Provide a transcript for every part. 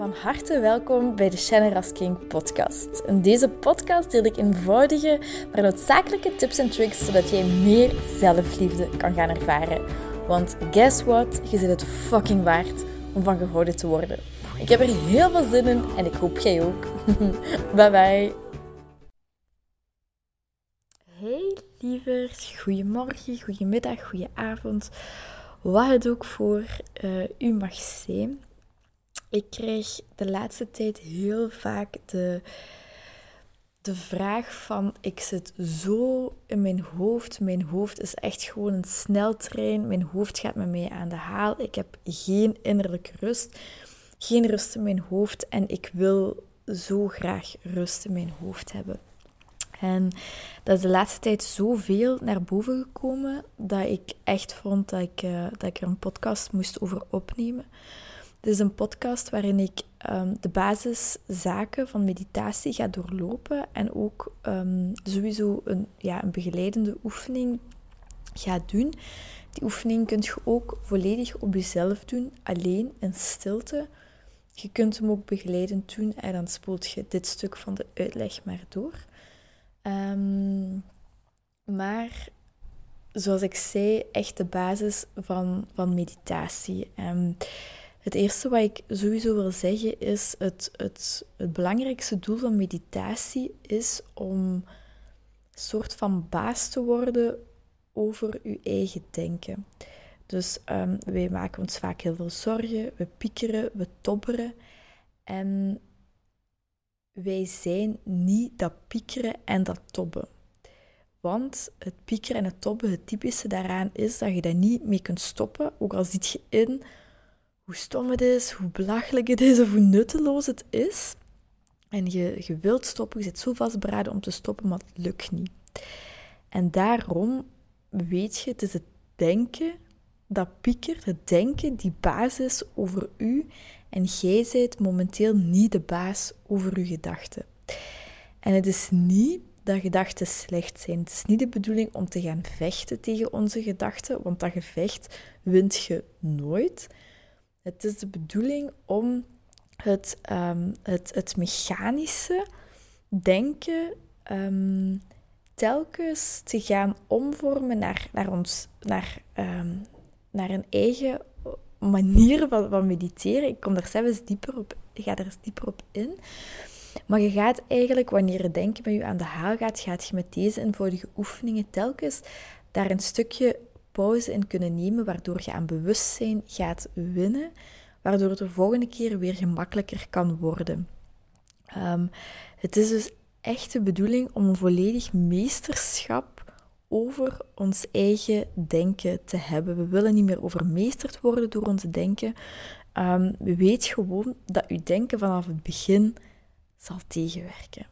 Van harte welkom bij de Shannon King podcast. In deze podcast deel ik eenvoudige, maar noodzakelijke tips en tricks zodat jij meer zelfliefde kan gaan ervaren. Want guess what? Je zit het fucking waard om van gehouden te worden. Ik heb er heel veel zin in en ik hoop jij ook. bye bye. Hey lieverd, goedemorgen, goedemiddag, goedenavond. Wat het ook voor uh, u mag zijn. Ik krijg de laatste tijd heel vaak de, de vraag van ik zit zo in mijn hoofd. Mijn hoofd is echt gewoon een sneltrein. Mijn hoofd gaat met mij aan de haal. Ik heb geen innerlijke rust. Geen rust in mijn hoofd. En ik wil zo graag rust in mijn hoofd hebben. En dat is de laatste tijd zoveel naar boven gekomen dat ik echt vond dat ik, uh, dat ik er een podcast moest over opnemen. Dit is een podcast waarin ik um, de basiszaken van meditatie ga doorlopen en ook um, sowieso een, ja, een begeleidende oefening ga doen. Die oefening kun je ook volledig op jezelf doen, alleen in stilte. Je kunt hem ook begeleidend doen en dan spoelt je dit stuk van de uitleg maar door. Um, maar zoals ik zei, echt de basis van, van meditatie. Um, het eerste wat ik sowieso wil zeggen is: het, het, het belangrijkste doel van meditatie is om soort van baas te worden over je eigen denken. Dus um, wij maken ons vaak heel veel zorgen, we piekeren, we tobberen. En wij zijn niet dat piekeren en dat tobben. Want het piekeren en het tobben, het typische daaraan is dat je dat niet mee kunt stoppen, ook al ziet je in hoe stom het is, hoe belachelijk het is of hoe nutteloos het is. En je, je wilt stoppen, je zit zo vastberaden om te stoppen, maar het lukt niet. En daarom weet je, het is het denken dat piekert, het denken, die basis over u. En jij zijt momenteel niet de baas over uw gedachten. En het is niet dat gedachten slecht zijn. Het is niet de bedoeling om te gaan vechten tegen onze gedachten, want dat gevecht wint je nooit. Het is de bedoeling om het, um, het, het mechanische denken um, telkens te gaan omvormen naar, naar, ons, naar, um, naar een eigen manier van, van mediteren. Ik kom daar zelfs dieper op, ga daar dieper op in. Maar je gaat eigenlijk, wanneer het denken bij je aan de haal gaat, gaat je met deze eenvoudige oefeningen telkens daar een stukje pauze in kunnen nemen, waardoor je aan bewustzijn gaat winnen, waardoor het de volgende keer weer gemakkelijker kan worden. Um, het is dus echt de bedoeling om een volledig meesterschap over ons eigen denken te hebben. We willen niet meer overmeesterd worden door ons denken. Um, we weten gewoon dat uw denken vanaf het begin zal tegenwerken.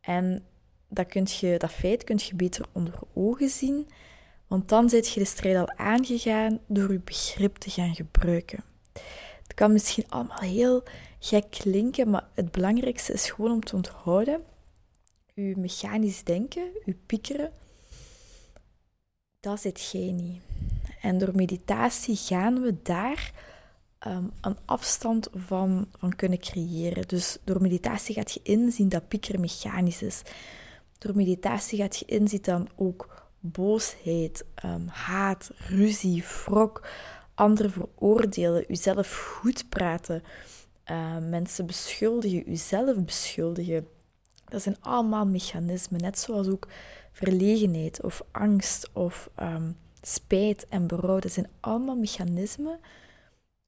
En dat, kunt je, dat feit kun je beter onder ogen zien want dan zit je de strijd al aangegaan door je begrip te gaan gebruiken. Het kan misschien allemaal heel gek klinken, maar het belangrijkste is gewoon om te onthouden. Je mechanisch denken, je piekeren, dat zit jij niet. En door meditatie gaan we daar um, een afstand van, van kunnen creëren. Dus door meditatie gaat je inzien dat piekeren mechanisch is. Door meditatie gaat je inzien dan ook boosheid, um, haat, ruzie, wrok, anderen veroordelen, uzelf goed praten, uh, mensen beschuldigen, uzelf beschuldigen. Dat zijn allemaal mechanismen, net zoals ook verlegenheid of angst of um, spijt en berouw. Dat zijn allemaal mechanismen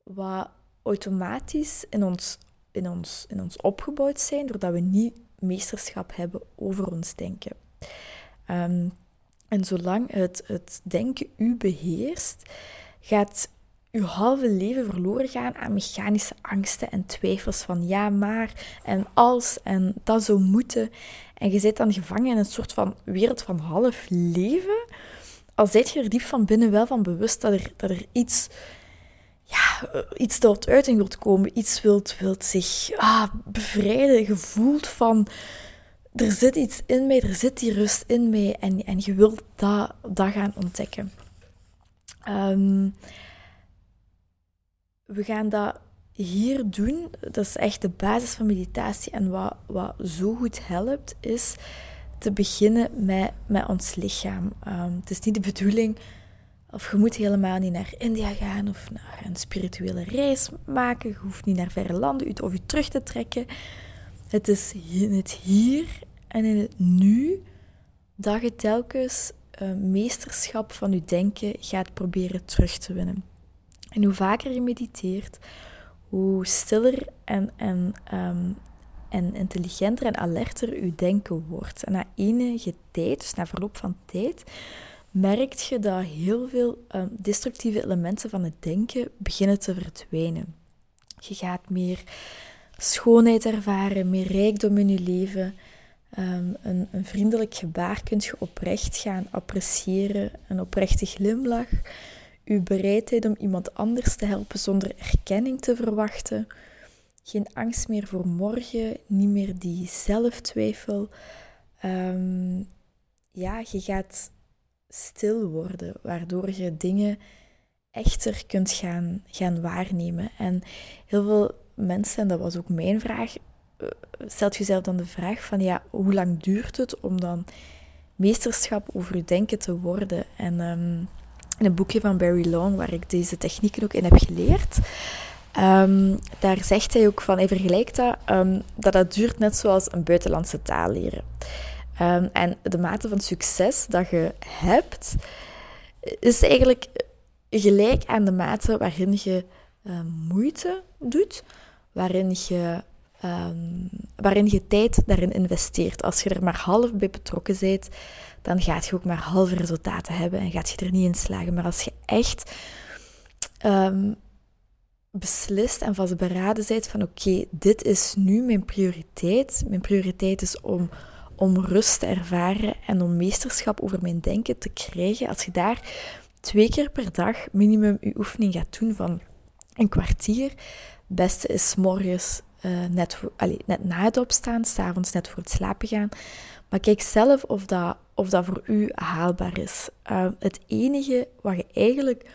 wat automatisch in ons, in, ons, in ons opgebouwd zijn, doordat we niet meesterschap hebben over ons denken. Um, en zolang het, het denken u beheerst, gaat uw halve leven verloren gaan aan mechanische angsten en twijfels van ja, maar en als en dat zou moeten. En je zit dan gevangen in een soort van wereld van half leven. Al zijt je er diep van binnen wel van bewust dat er, dat er iets, ja, iets tot uiting wilt komen, iets wilt, wilt zich ah, bevrijden, gevoeld van er zit iets in mij, er zit die rust in mij en, en je wilt dat, dat gaan ontdekken. Um, we gaan dat hier doen, dat is echt de basis van meditatie. En wat, wat zo goed helpt, is te beginnen met, met ons lichaam. Ehm, het is niet de bedoeling, of je moet helemaal niet naar India gaan of naar een spirituele reis maken. Je hoeft niet naar verre landen of je terug te trekken. Het is in het hier en in het nu dat je telkens uh, meesterschap van je denken gaat proberen terug te winnen. En hoe vaker je mediteert, hoe stiller en, en, ehm, en intelligenter en alerter je denken wordt. En na enige tijd, dus na verloop van tijd, merkt je dat heel veel um, destructieve elementen van het denken beginnen te verdwijnen. Je gaat meer schoonheid ervaren, meer rijkdom in je leven. Ehm, een, een, vriendelijk gebaar kunt je oprecht gaan appreciëren, een oprechte glimlach, uw bereidheid om iemand anders te helpen zonder erkenning te verwachten, geen angst meer voor morgen, niet meer die zelftwijfel. Um, ja, je gaat stil worden, waardoor je dingen echter kunt gaan, gaan waarnemen. En heel veel mensen, en dat was ook mijn vraag, eh, stelt jezelf dan de vraag van ja, hoe lang duurt het om dan meesterschap over je denken te worden? En um, in een boekje van Barry Long, waar ik deze technieken ook in heb geleerd, um, daar zegt hij ook van, hij vergelijkt dat, um, dat dat duurt net zoals een buitenlandse taal leren. en de mate van succes dat je hebt, is eigenlijk gelijk aan de mate waarin je uh, moeite doet, waarin je um, waarin je tijd daarin investeert. Als je er maar half bij betrokken bent, dan gaat je ook maar halve resultaten hebben en gaat je er niet in slagen. Maar als je echt um, beslist en vastberaden bent van oké, dit is nu mijn prioriteit. Mijn prioriteit is om, om rust te ervaren en om meesterschap over mijn denken te krijgen. Als je daar twee keer per dag minimum je oefening gaat doen van een kwartier, beste is morgens uh, net, net na het opstaan, s'avonds net voor het slapen gaan. Maar kijk zelf of dat, of dat voor u haalbaar is. Uh, het enige wat je eigenlijk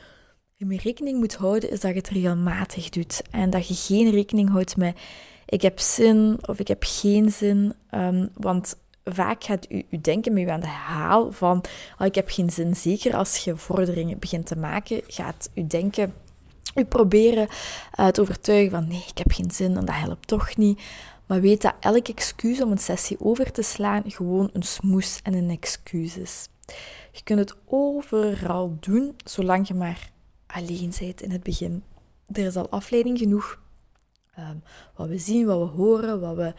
mee rekening moet houden, is dat je het regelmatig doet. En dat je geen rekening houdt met ik heb zin of ik heb geen zin. Um, want vaak gaat u, u denken met u aan de haal van oh, ik heb geen zin. Zeker als je vorderingen begint te maken, gaat u denken u proberen uh, te overtuigen van nee, ik heb geen zin en dat helpt toch niet. Maar weet dat elk excuus om een sessie over te slaan gewoon een smoes en een excuus is. Je kunt het overal doen, zolang je maar alleen bent in het begin. Er is al afleiding genoeg. Um, wat we zien, wat we horen, wat we...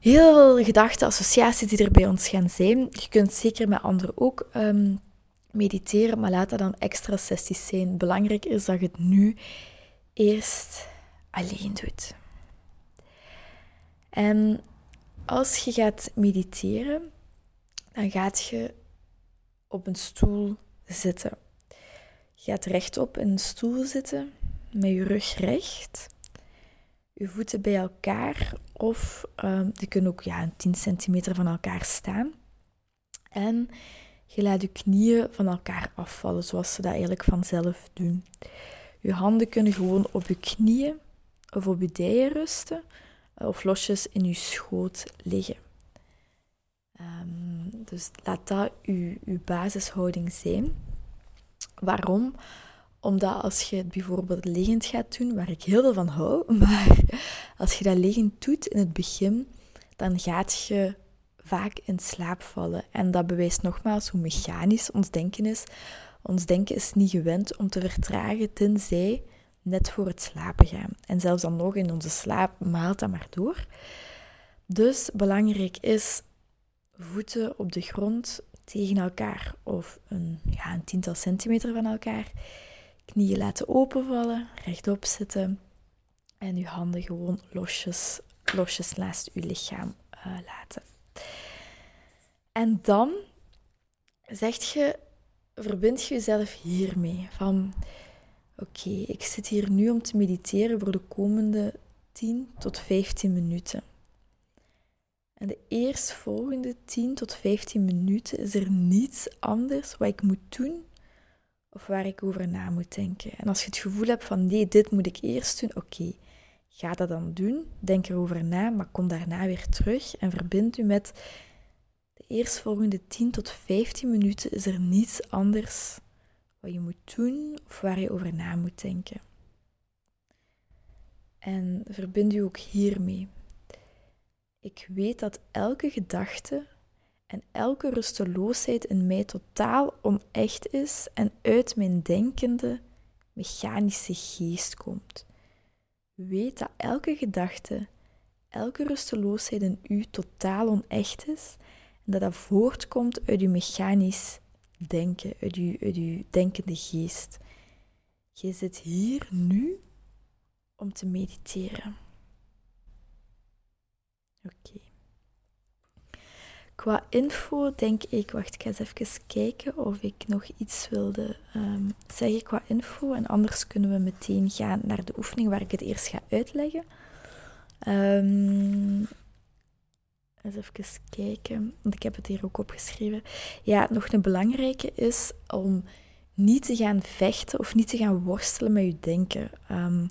Heel veel gedachten, associaties die er bij ons gaan zijn. Je kunt zeker met anderen ook um, mediteren, maar laat dat dan extra sessies zijn. Belangrijk is dat je het nu eerst alleen doet. En als je gaat mediteren, dan gaat je op een stoel zitten. Je gaat rechtop in een stoel zitten, met je rug recht, je voeten bij elkaar, of um, die kunnen ook ja, een 10 centimeter van elkaar staan. En je laat je knieën van elkaar afvallen, zoals ze dat eigenlijk vanzelf doen. Je handen kunnen gewoon op je knieën of op je dijen rusten, of losjes in je schoot liggen. Um, dus laat dat je, je basishouding zijn. Waarom? Omdat als je het bijvoorbeeld liggend gaat doen, waar ik heel veel van hou, maar als je dat liggend doet in het begin, dan gaat je vaak in slaap vallen. En dat bewijst nogmaals hoe mechanisch ons denken is. Ons denken is niet gewend om te vertragen tenzij net voor het slapen gaan. En zelfs dan nog in onze slaap maalt dat maar door. Dus belangrijk is voeten op de grond tegen elkaar of een, ja, een tiental centimeter van elkaar. Knieën laten openvallen, rechtop zitten en uw handen gewoon losjes, losjes naast uw lichaam uh, laten. En dan zegt je, verbind je jezelf hiermee. Van oké, ik zit hier nu om te mediteren voor de komende 10 tot 15 minuten. En de eerstvolgende 10 tot 15 minuten is er niets anders wat ik moet doen of waar ik over na moet denken. En als je het gevoel hebt van nee, dit moet ik eerst doen, oké, ga dat dan doen. Denk erover na, maar kom daarna weer terug en verbind u met de eerstvolgende 10 tot 15 minuten is er niets anders wat je moet doen of waar je over na moet denken. En verbind u ook hiermee. Ik weet dat elke gedachte en elke rusteloosheid in mij totaal onecht is en uit mijn denkende, mechanische geest komt. Weet dat elke gedachte, elke rusteloosheid in u totaal onecht is en dat dat voortkomt uit uw mechanisch denken, uit uw, uw denkende geest. Je zit hier nu om te mediteren. Oké. Qua info denk ik, wacht, ik ga eens even kijken of ik nog iets wilde um, zeggen qua info. En anders kunnen we meteen gaan naar de oefening waar ik het eerst ga uitleggen. Um, eens even kijken, want ik heb het hier ook opgeschreven. Ja, nog een belangrijke is om niet te gaan vechten of niet te gaan worstelen met je denken. Um,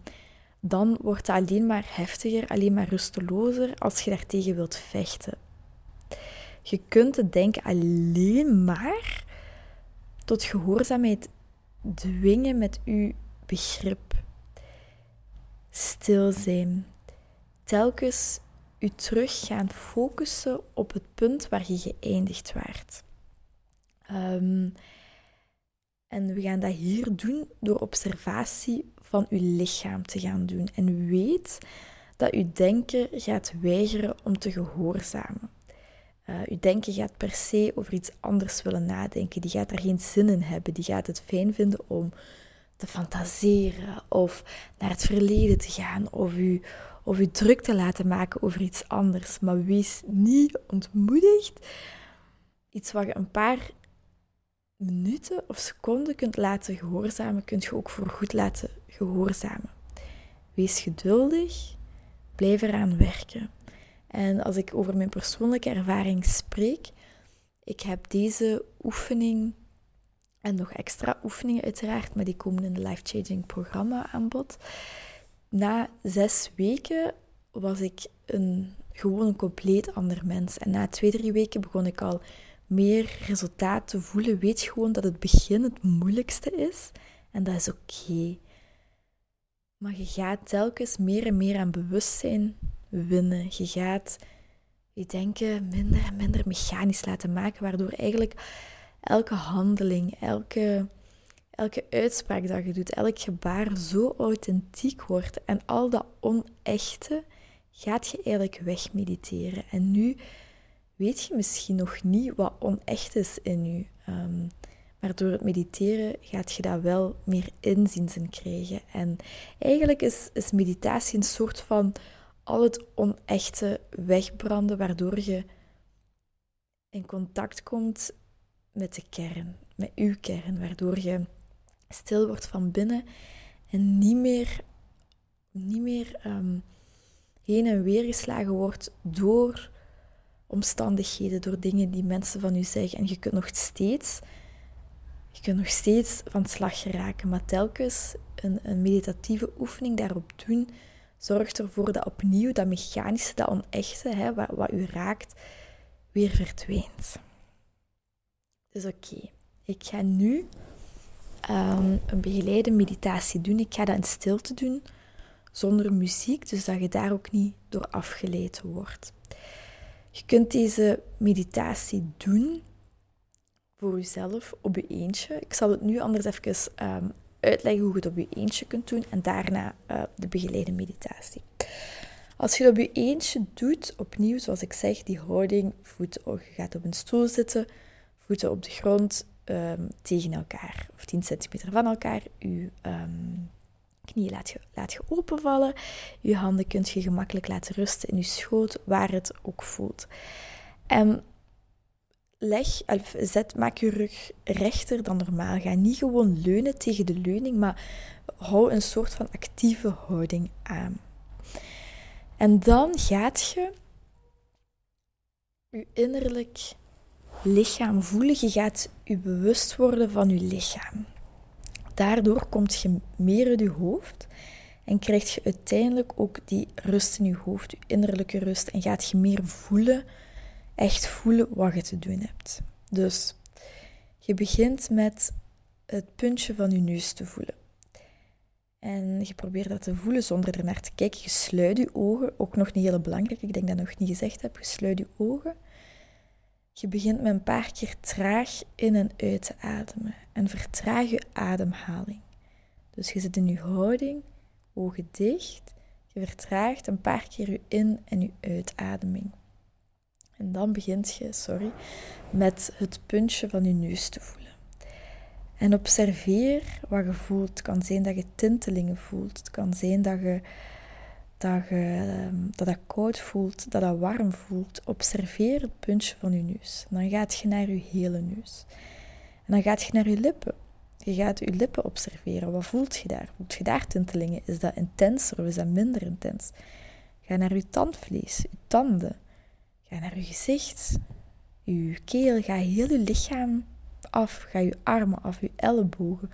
dan wordt het alleen maar heftiger, alleen maar rustelozer als je daartegen wilt vechten. Je kunt het denken alleen maar tot gehoorzaamheid dwingen met je begrip. Stil zijn. Telkens u terug gaan focussen op het punt waar je geëindigd waart. Um, en we gaan dat hier doen door observatie van uw lichaam te gaan doen. En weet dat uw denken gaat weigeren om te gehoorzamen. Uh, uw denken gaat per se over iets anders willen nadenken. Die gaat daar geen zin in hebben. Die gaat het fijn vinden om te fantaseren of naar het verleden te gaan of u, of u druk te laten maken over iets anders. Maar wees niet ontmoedigd. Iets wat je een paar minuten of seconden kunt laten gehoorzamen, kunt je ook voor goed laten gehoorzamen. Wees geduldig, blijf eraan werken. En als ik over mijn persoonlijke ervaring spreek, ik heb deze oefening en nog extra oefeningen uiteraard, maar die komen in de Life Changing programma aan bod. Na zes weken was ik een, gewoon een compleet ander mens. En na twee, drie weken begon ik al meer resultaat te voelen. Weet gewoon dat het begin het moeilijkste is. En dat is oké. Maar je gaat telkens meer en meer aan bewustzijn winnen. Je gaat je denken minder en minder mechanisch laten maken, waardoor eigenlijk elke handeling, elke, elke uitspraak dat je doet, elk gebaar zo authentiek wordt. En al dat onechte gaat je eigenlijk wegmediteren. En nu weet je misschien nog niet wat onecht is in je. Um, maar door het mediteren gaat je dat wel meer inzien krijgen. En eigenlijk is, is meditatie een soort van al het onechte wegbranden, waardoor je in contact komt met de kern, met uw kern, waardoor je stil wordt van binnen en niet meer, niet meer um, heen en weer geslagen wordt door omstandigheden, door dingen die mensen van u zeggen. En je kunt nog steeds, je kunt nog steeds van slag geraken, maar telkens een, een meditatieve oefening daarop doen, zorgt ervoor dat opnieuw dat mechanische, dat onechte, hè, wat, u raakt, weer verdwijnt. Dus oké, ik ga nu um, een begeleide meditatie doen. Ik ga dat in stilte doen, zonder muziek, dus dat je daar ook niet door afgeleid wordt. Je kunt deze meditatie doen voor jezelf op je eentje. Ik zal het nu anders even um, uitleggen hoe je het op je eentje kunt doen en daarna uh, de begeleide meditatie. Als je het op je eentje doet, opnieuw zoals ik zeg, die houding, voeten, je gaat op een stoel zitten, voeten op de grond um, tegen elkaar, of 10 centimeter van elkaar. Je um, knieën laat je, laat je openvallen. Je handen kunt je gemakkelijk laten rusten in je schoot, waar het ook voelt. En leg, zet, maak je rug rechter dan normaal. Ga niet gewoon leunen tegen de leuning, maar hou een soort van actieve houding aan. En dan gaat je je innerlijk lichaam voelen. Je gaat je bewust worden van je lichaam. Daardoor komt je meer uit je hoofd en krijg je uiteindelijk ook die rust in je hoofd, je innerlijke rust. En gaat je meer voelen, echt voelen wat je te doen hebt. Dus je begint met het puntje van je neus te voelen. En je probeert dat te voelen zonder er naar te kijken. Je sluit je ogen, ook nog niet heel belangrijk, ik denk dat ik nog niet gezegd heb. Je sluit je ogen. Je begint met een paar keer traag in en uit te ademen. En vertraag je ademhaling. Dus je zit in je houding, ogen dicht. Je vertraagt een paar keer je in- en je uitademing. En dan begint je, sorry, met het puntje van je neus te voelen. En observeer wat je voelt. Het kan zijn dat je tintelingen voelt. Het kan zijn dat je dat, je, ehm, dat dat koud voelt, dat dat warm voelt. Observeer het puntje van je neus. En dan gaat je naar je hele neus. En dan gaat je naar je lippen. Je gaat je lippen observeren. Wat voelt je daar? Voelt je daar tintelingen? Is dat intenser of is dat minder intens? Ga naar je tandvlees, je tanden. Ga naar je gezicht, je keel. Ga heel je lichaam af. Ga je armen af, je ellebogen,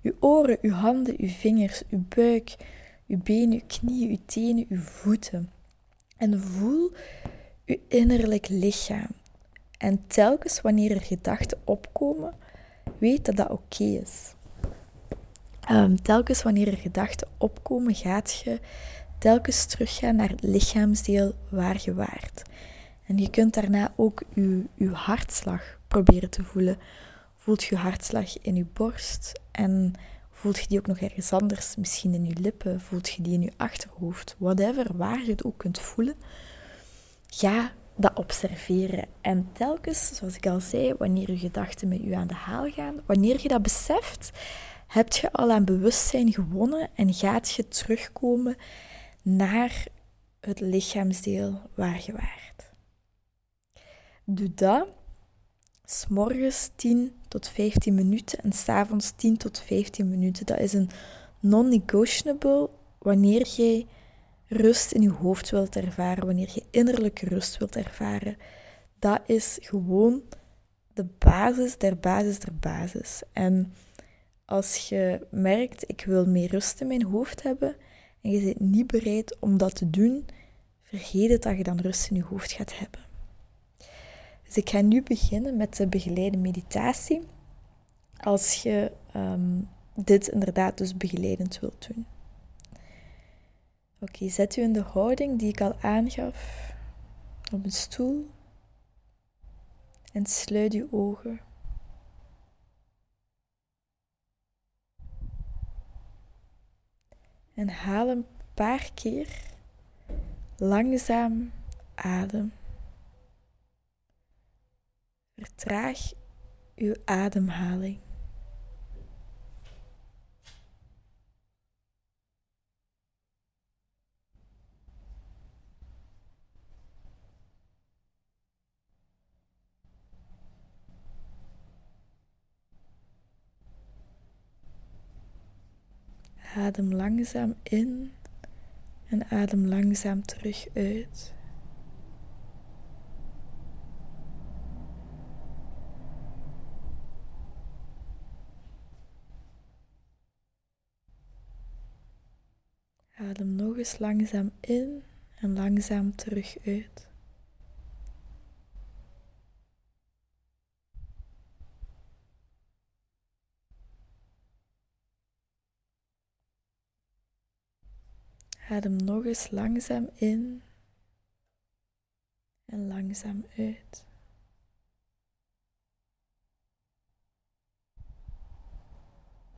je oren, je handen, je vingers, je buik, je benen, je knieën, je tenen, je voeten. En voel je innerlijk lichaam. En telkens wanneer er gedachten opkomen, weet dat dat oké is. Um, telkens wanneer er gedachten opkomen, gaat je telkens teruggaan naar het lichaamsdeel waar je waart. En je kunt daarna ook je, hartslag proberen te voelen. Voelt je hartslag in je borst en voelt je die ook nog ergens anders, misschien in je lippen, voelt je die in je achterhoofd, whatever, waar je het ook kunt voelen. Ga dat observeren. En telkens, zoals ik al zei, wanneer je gedachten met je aan de haal gaan, wanneer je dat beseft, heb je al aan bewustzijn gewonnen en gaat je terugkomen naar het lichaamsdeel waar je waart. Doe dat s morgens 10 tot 15 minuten en s'avonds 10 tot 15 minuten. Dat is een non-negotiable wanneer jij rust in je hoofd wilt ervaren, wanneer je innerlijke rust wilt ervaren. Dat is gewoon de basis der basis der basis. En als je merkt, ik wil meer rust in mijn hoofd hebben en je bent niet bereid om dat te doen, vergeet het dat je dan rust in je hoofd gaat hebben. Dus ik ga nu beginnen met de begeleide meditatie. Als je um, dit inderdaad dus begeleidend wilt doen. Oké, zet u in de houding die ik al aangaf op een stoel en sluit uw ogen. En haal een paar keer langzaam adem. Vertraag uw ademhaling. Adem langzaam in en adem langzaam terug uit. Adem nog eens langzaam in en langzaam terug uit. Adem nog eens langzaam in en langzaam uit.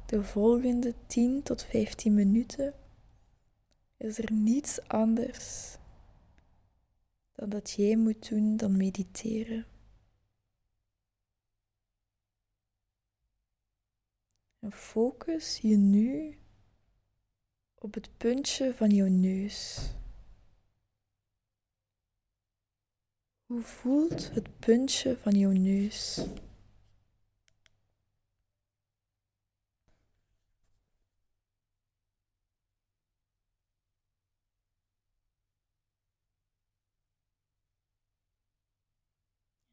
De volgende 10 tot 15 minuten is er niets anders dan dat jij moet doen dan mediteren. En focus je nu op het puntje van jouw neus. Hoe voelt het puntje van jouw neus?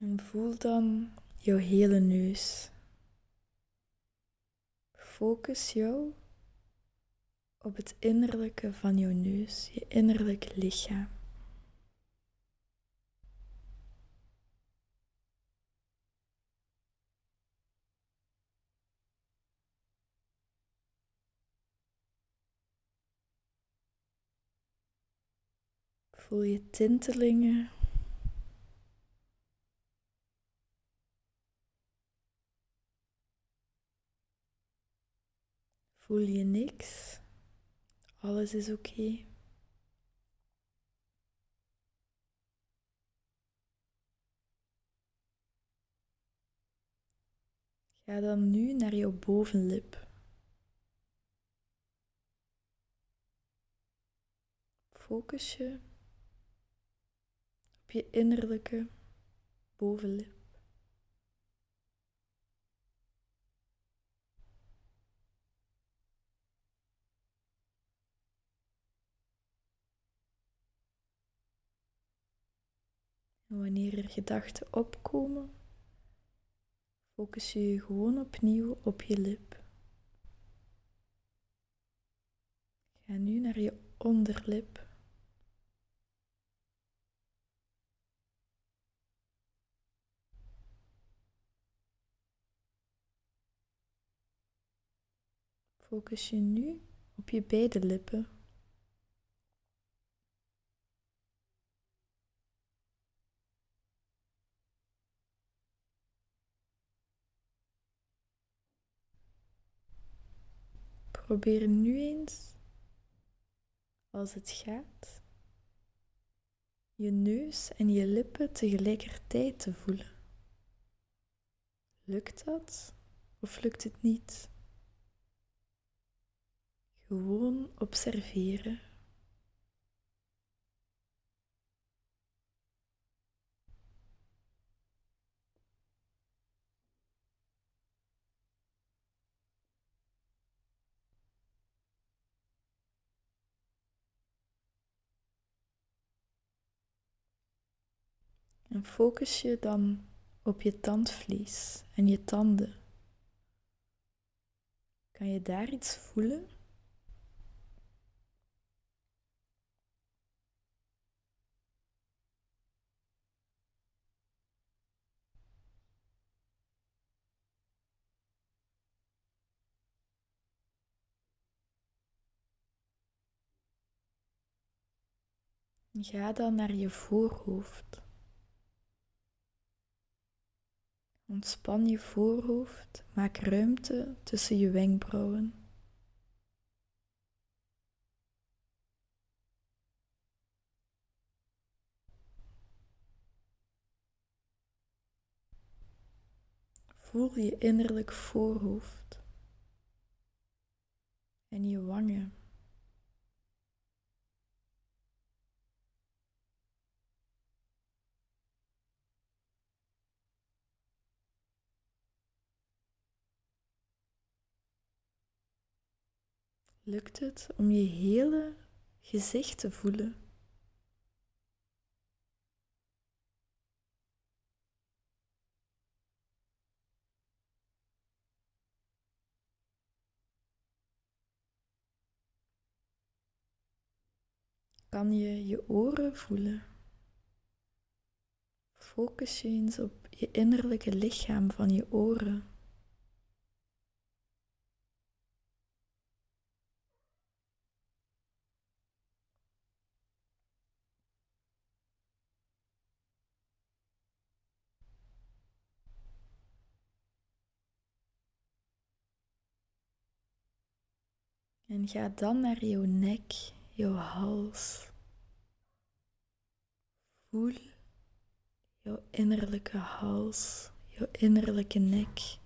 En voel dan jouw hele neus. focus jou op het innerlijke van jouw neus, je innerlijke lichaam. Voel je tintelingen. Voel je niks. Alles is oké. Ga dan nu naar jouw bovenlip. Focus je op je innerlijke bovenlip. En wanneer er gedachten opkomen, focus je gewoon opnieuw op je lip. Ga nu naar je onderlip. Focus je nu op je beide lippen. Probeer nu eens, als het gaat, je neus en je lippen tegelijkertijd te voelen. Lukt dat of lukt het niet? Gewoon observeren. En focus je dan op je tandvlies en je tanden. Kan je daar iets voelen? Ga dan naar je voorhoofd. Ontspan je voorhoofd, maak ruimte tussen je wenkbrauwen. Voel je innerlijk voorhoofd en je wangen. Lukt het om je hele gezicht te voelen. Kan je je oren voelen? Focus je eens op je innerlijke lichaam van je oren. En ga dan naar jouw nek, jouw hals. Voel jouw innerlijke hals, jouw innerlijke nek.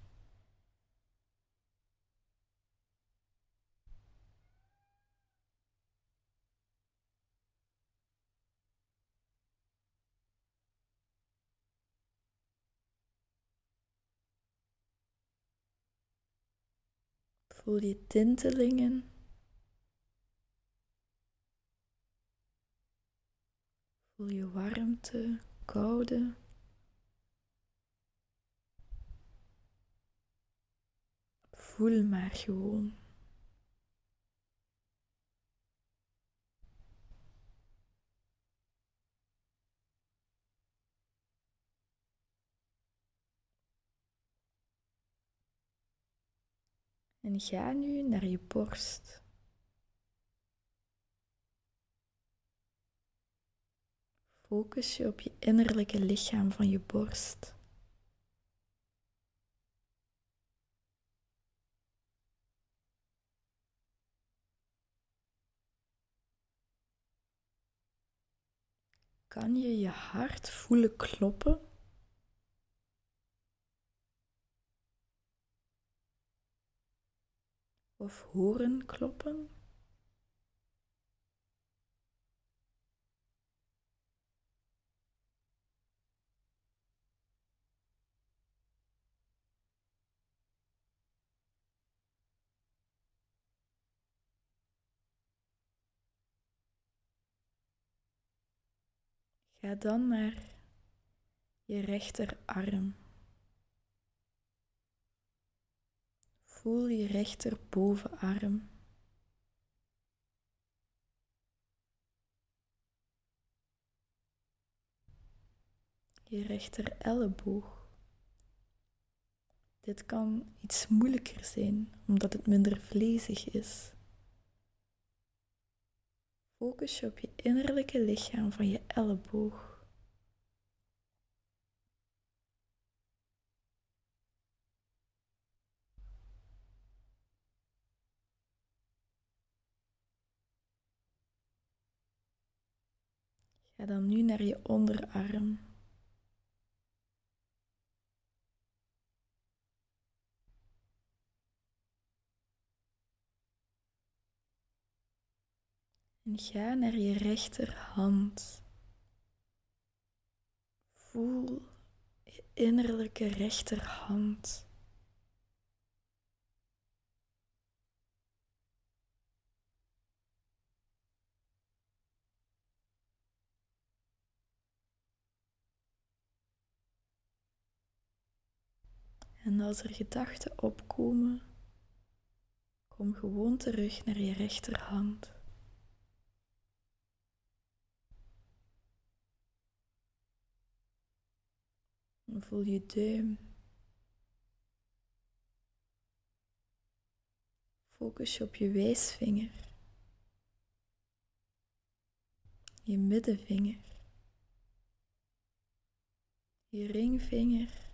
Voel je tintelingen Voel je warmte, koude. Voel maar gewoon. En ga nu naar je borst. Focus je op je innerlijke lichaam van je borst. Kan je je hart voelen kloppen? Of horen kloppen? Ga dan naar je rechterarm. Voel je rechterbovenarm. Je rechter elleboog. Dit kan iets moeilijker zijn omdat het minder vlezig is. Focus je op je innerlijke lichaam van je elleboog. Ga dan nu naar je onderarm. En ga naar je rechterhand. Voel je innerlijke rechterhand. En als er gedachten opkomen, kom gewoon terug naar je rechterhand. Voel je duim. Focus je op je wijsvinger. Je middenvinger. Je ringvinger.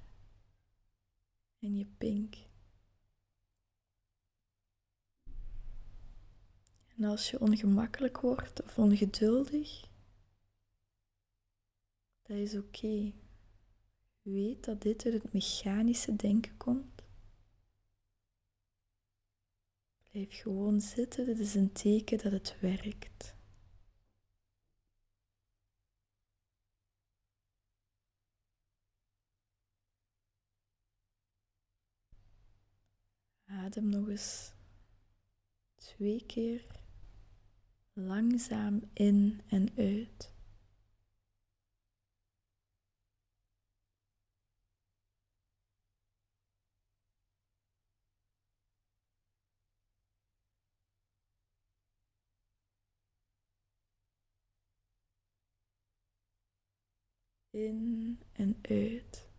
En je pink. En als je ongemakkelijk wordt of ongeduldig, dat is oké. Weet dat dit uit het mechanische denken komt. Blijf gewoon zitten, dit is een teken dat het werkt. Adem nog eens twee keer langzaam in en uit. In en uit.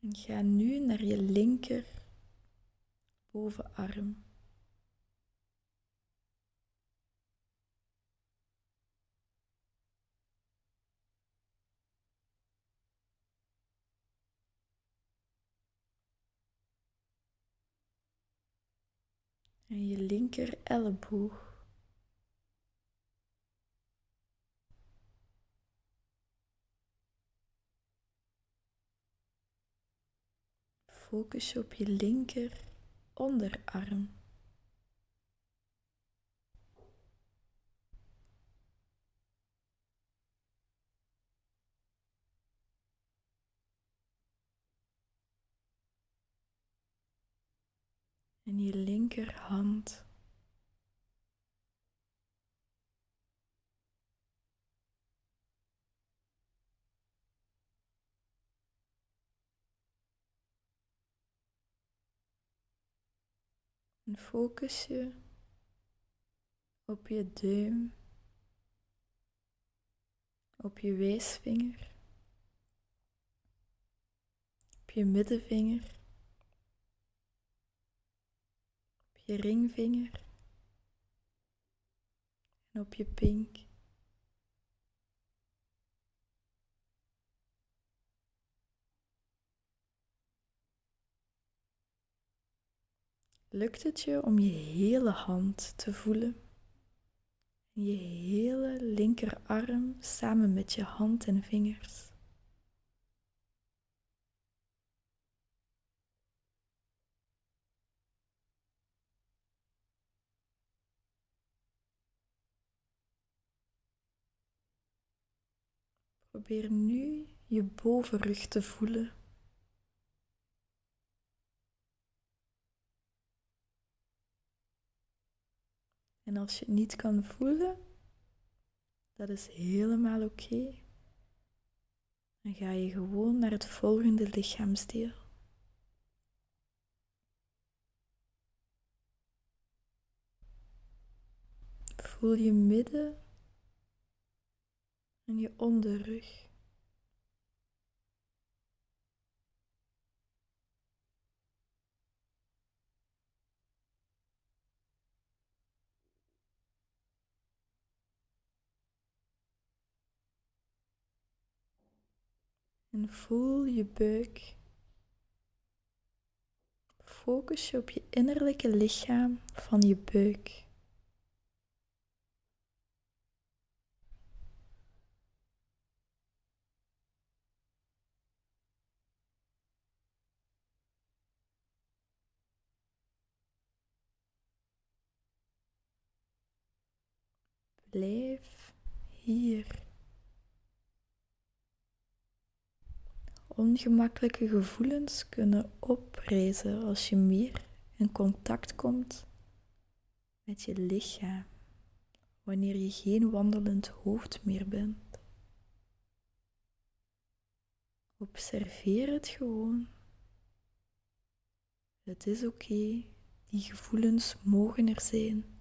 En ga nu naar je linker bovenarm. En je linker elleboog. Focus je op je linker onderarm. en je linkerhand. En focus je op je duim, op je wijsvinger, op je middenvinger. Je ringvinger en op je pink. Lukt het je om je hele hand te voelen? Je hele linkerarm samen met je hand en vingers. Probeer nu je bovenrug te voelen. En als je het niet kan voelen, dat is helemaal oké. Dan ga je gewoon naar het volgende lichaamsdeel. Voel je midden en je onderrug. En voel je buik. Focus je op je innerlijke lichaam van je buik. Blijf hier. Ongemakkelijke gevoelens kunnen oprezen als je meer in contact komt met je lichaam, wanneer je geen wandelend hoofd meer bent. Observeer het gewoon. Het is oké, die gevoelens mogen er zijn.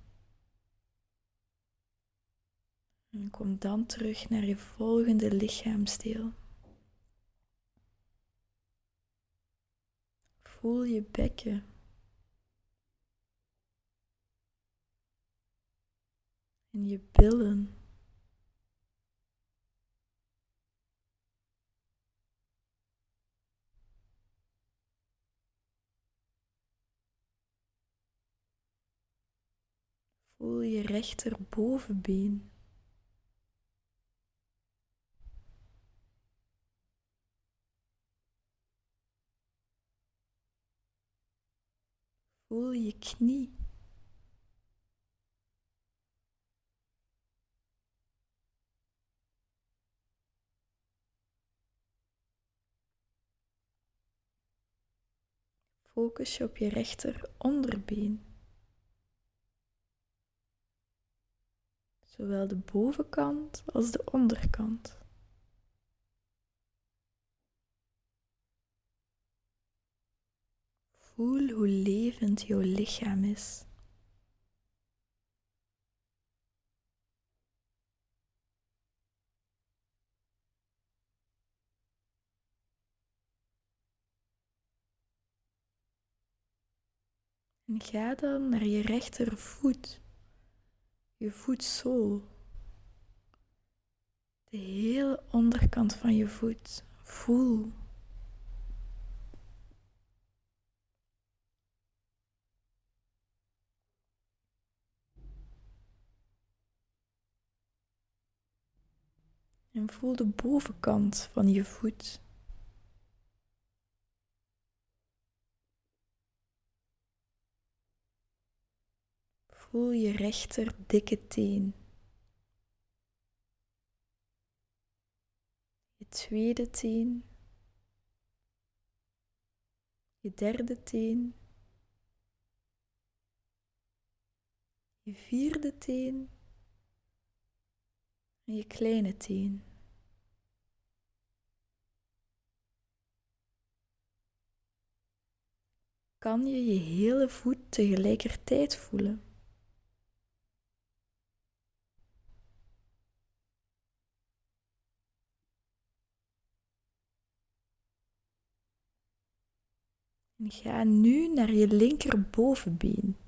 En kom dan terug naar je volgende lichaamsdeel. Voel je bekken. En je billen. Voel je rechterbovenbeen. Voel je knie. Focus je op je rechter onderbeen. Zowel de bovenkant als de onderkant. Voel hoe levend jouw lichaam is. En ga dan naar je rechtervoet, je voetzool, de hele onderkant van je voet. Voel En voel de bovenkant van je voet. Voel je rechter dikke teen. Je tweede teen. Je derde teen. Je vierde teen en je kleine teen. kan je je hele voet tegelijkertijd voelen. En ga nu naar je linkerbovenbeen.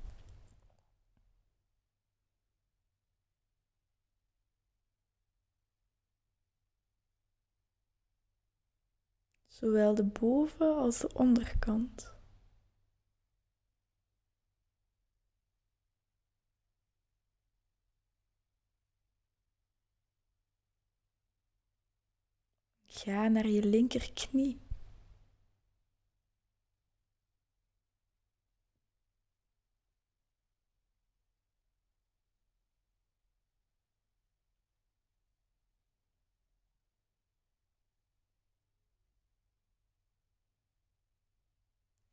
Zowel de boven- als de onderkant. Ga naar je linkerknie.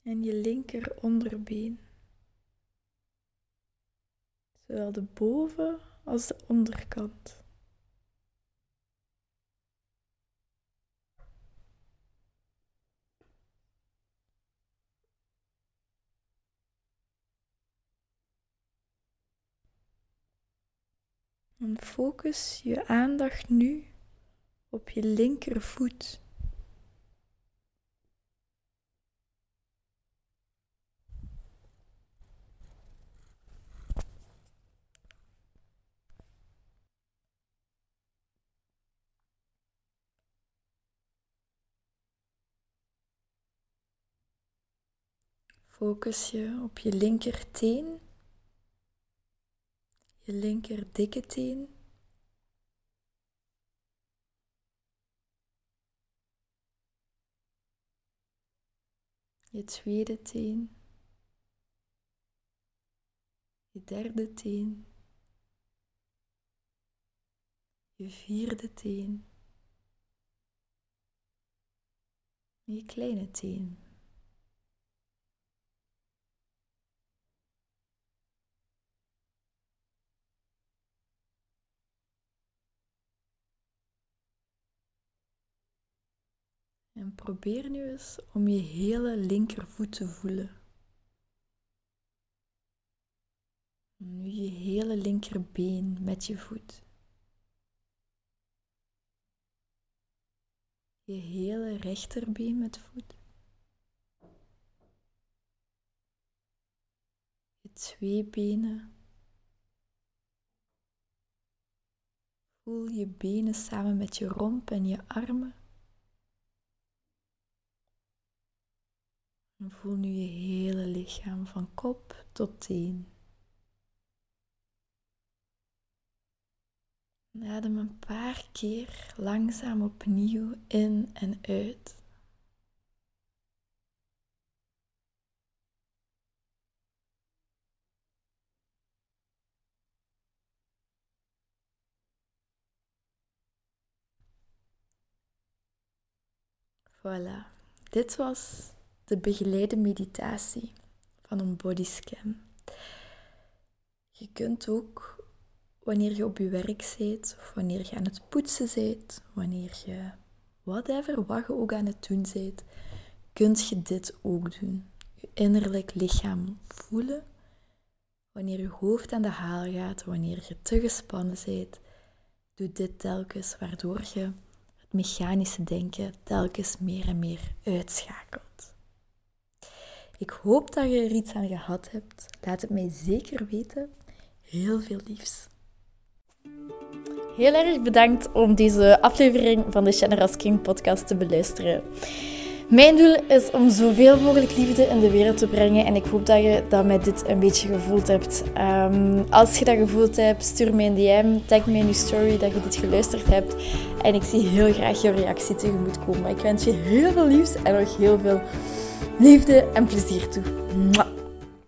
En je linker onderbeen. Zowel de boven- als de onderkant. En focus je aandacht nu op je linkervoet. Focus je op je linkerteen, je linker dikke teen. Je tweede teen, je derde teen, je vierde teen, je kleine teen. En probeer nu eens om je hele linkervoet te voelen. Nu je hele linkerbeen met je voet. Je hele rechterbeen met voet. Je twee benen. Voel je benen samen met je romp en je armen. Voel nu je hele lichaam van kop tot teen. adem een paar keer langzaam opnieuw in en uit. Voilà, dit was de begeleide meditatie van een bodyscan. Je kunt ook wanneer je op je werk bent, of wanneer je aan het poetsen bent, wanneer je whatever, wat je ook aan het doen bent, kunt je dit ook doen. Je innerlijk lichaam voelen. Wanneer je hoofd aan de haal gaat, wanneer je te gespannen bent, doe dit telkens, waardoor je het mechanische denken telkens meer en meer uitschakelt. Ik hoop dat je er iets aan gehad hebt. Laat het mij zeker weten. Heel veel liefs. Heel erg bedankt om deze aflevering van de Generous King podcast te beluisteren. Mijn doel is om zoveel mogelijk liefde in de wereld te brengen en ik hoop dat je dat met dit een beetje gevoeld hebt. Um, als je dat gevoeld hebt, stuur mij een DM, tag me in je story dat je dit geluisterd hebt en ik zie heel graag je reactie tegemoet komen. Ik wens je heel veel liefs en nog heel veel liefde en plezier toe.